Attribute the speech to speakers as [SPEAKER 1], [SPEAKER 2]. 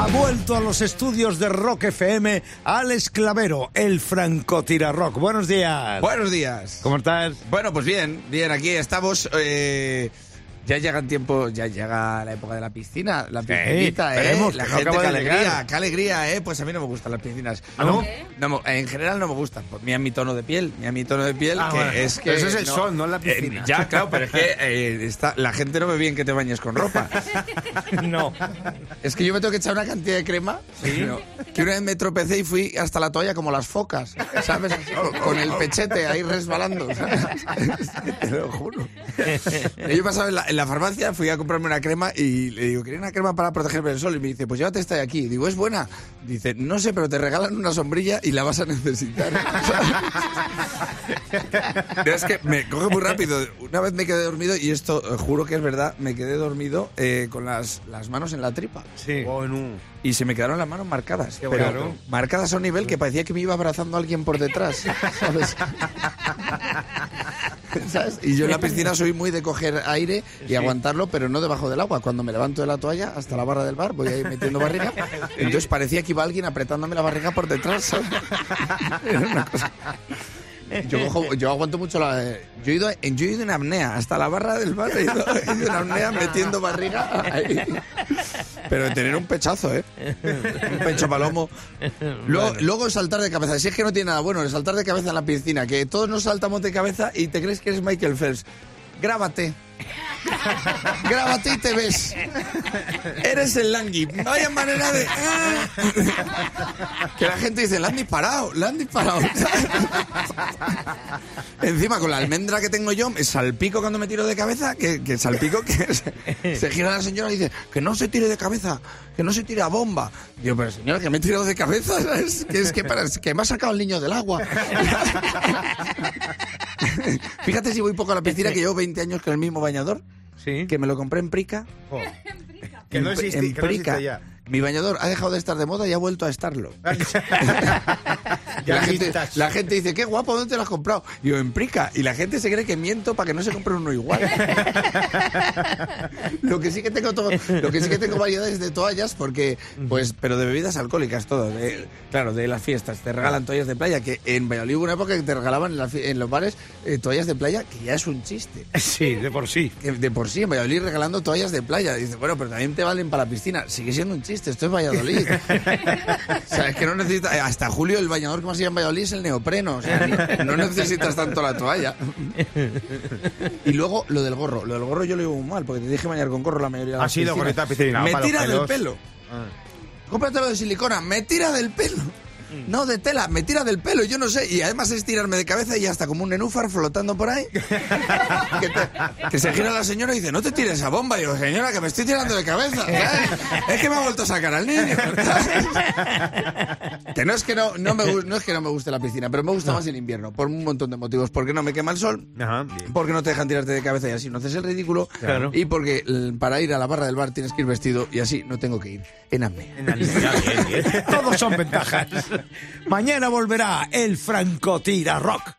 [SPEAKER 1] Ha vuelto a los estudios de Rock FM Alex Clavero, el francotirarrock. Buenos días.
[SPEAKER 2] Buenos días.
[SPEAKER 1] ¿Cómo estás?
[SPEAKER 2] Bueno, pues bien, bien, aquí estamos. eh, ya llega el tiempo, ya llega la época de la piscina, la piscinita, ¿eh? La gente, qué alegría, qué alegría, ¿eh? Pues a mí no me gustan las piscinas.
[SPEAKER 1] ¿Ah, no?
[SPEAKER 2] No, en general no me gustan. Pues mira mi tono de piel, mira mi tono de piel,
[SPEAKER 1] Ah,
[SPEAKER 2] que
[SPEAKER 1] bueno.
[SPEAKER 2] es que...
[SPEAKER 3] Pero eso es el sol, no la
[SPEAKER 2] eh,
[SPEAKER 3] piscina.
[SPEAKER 2] ya, claro, pero es que eh, está, la gente no ve bien que te bañes con ropa.
[SPEAKER 1] No.
[SPEAKER 2] Es que yo me tengo que echar una cantidad de crema pero que una vez me tropecé y fui hasta la toalla como las focas, ¿sabes? Con- Con el pechete ahí resbalando, ¿sabes? Te lo juro. Yo pasaba en la, en la farmacia, fui a comprarme una crema y le digo, quería una crema para protegerme del sol. Y me dice, pues llévate esta de aquí. Digo, ¿es buena? Dice, no sé, pero te regalan una sombrilla y la vas a necesitar. Pero es que me coge muy rápido. Una vez me quedé dormido, y esto eh, juro que es verdad, me quedé dormido eh, con las, las manos en la tripa.
[SPEAKER 1] Sí.
[SPEAKER 2] Y se me quedaron las manos marcadas.
[SPEAKER 1] Qué
[SPEAKER 2] pero
[SPEAKER 1] bueno.
[SPEAKER 2] marcadas a un nivel que parecía que me iba abrazando a alguien por detrás. ¿Sabes? ¿Sabes? Y yo en la piscina soy muy de coger aire y aguantarlo, pero no debajo del agua. Cuando me levanto de la toalla hasta la barra del bar, voy ahí metiendo barriga. Entonces parecía que iba alguien apretándome la barriga por detrás. ¿sabes? Era una cosa. Yo, cojo- yo aguanto mucho la. Yo he, ido, yo he ido en apnea, hasta la barra del bar he ido, he ido en apnea metiendo barriga. ahí. Pero de tener un pechazo, ¿eh? Un pecho palomo. Luego, luego saltar de cabeza. Si es que no tiene nada bueno, saltar de cabeza en la piscina, que todos nos saltamos de cabeza y te crees que eres Michael Phelps. Grábate. Grábate y te ves. Eres el Langui. Vaya manera de. Que la gente dice, la han disparado, la han disparado. Encima, con la almendra que tengo yo, me salpico cuando me tiro de cabeza, que, salpico que se, gira la señora y dice, que no se tire de cabeza, que no se tire a bomba. Digo, pero señora, que me he tirado de cabeza. Que es que, que me ha sacado el niño del agua. Fíjate si voy poco a la piscina, que llevo 20 años con el mismo bañador,
[SPEAKER 1] Sí.
[SPEAKER 2] que me lo compré en Prica.
[SPEAKER 3] Que no
[SPEAKER 2] En-
[SPEAKER 3] existe-
[SPEAKER 2] en
[SPEAKER 3] que no
[SPEAKER 2] Prica.
[SPEAKER 3] existe ya.
[SPEAKER 2] Mi bañador ha dejado de estar de moda y ha vuelto a estarlo.
[SPEAKER 3] Ya
[SPEAKER 2] la, gente, la gente dice, qué guapo, ¿dónde te lo has comprado? Y yo, en Prica. Y la gente se cree que miento para que no se compre uno igual. lo que sí que tengo todo, lo que sí que tengo variedades de toallas, porque, pues, pero de bebidas alcohólicas todo. de- claro, de las fiestas. Te regalan toallas de playa, que en Valladolid hubo una época que te regalaban en, la en los bares eh, toallas de playa, que ya es un chiste.
[SPEAKER 1] Sí, de por sí.
[SPEAKER 2] Que de por sí en Valladolid regalando toallas de playa. Dice, bueno, pero también te valen para la piscina. Sigue siendo un chiste, esto es Valladolid. o sea, es que no Hasta julio el bañador que en Valladolid es el neopreno. O sea, no necesitas tanto la toalla. y luego lo del gorro. Lo del gorro yo lo llevo muy mal, porque te dije bañar con gorro la mayoría de
[SPEAKER 3] Ha
[SPEAKER 2] las
[SPEAKER 3] sido
[SPEAKER 2] piscinas.
[SPEAKER 3] gorrita piscina,
[SPEAKER 2] Me
[SPEAKER 3] para los
[SPEAKER 2] tira del
[SPEAKER 3] pelos.
[SPEAKER 2] pelo. Cómpratelo de silicona, me tira del pelo. No, de tela, me tira del pelo, yo no sé. Y además es tirarme de cabeza y hasta como un nenúfar flotando por ahí. que, te- que se gira la señora y dice, no te tires esa bomba. Y yo, señora, que me estoy tirando de cabeza. ¿sabes? Es que me ha vuelto a sacar al niño. ¿sabes? que no es que no, no, me, no es que no me guste la piscina, pero me gusta más el invierno, por un montón de motivos. Porque no me quema el sol,
[SPEAKER 3] Ajá,
[SPEAKER 2] porque no te dejan tirarte de cabeza y así no haces el ridículo.
[SPEAKER 1] Claro.
[SPEAKER 2] Y porque para ir a la barra del bar tienes que ir vestido y así no tengo que ir en
[SPEAKER 3] bien, bien.
[SPEAKER 1] Todos son ventajas. Mañana volverá el francotirarrock.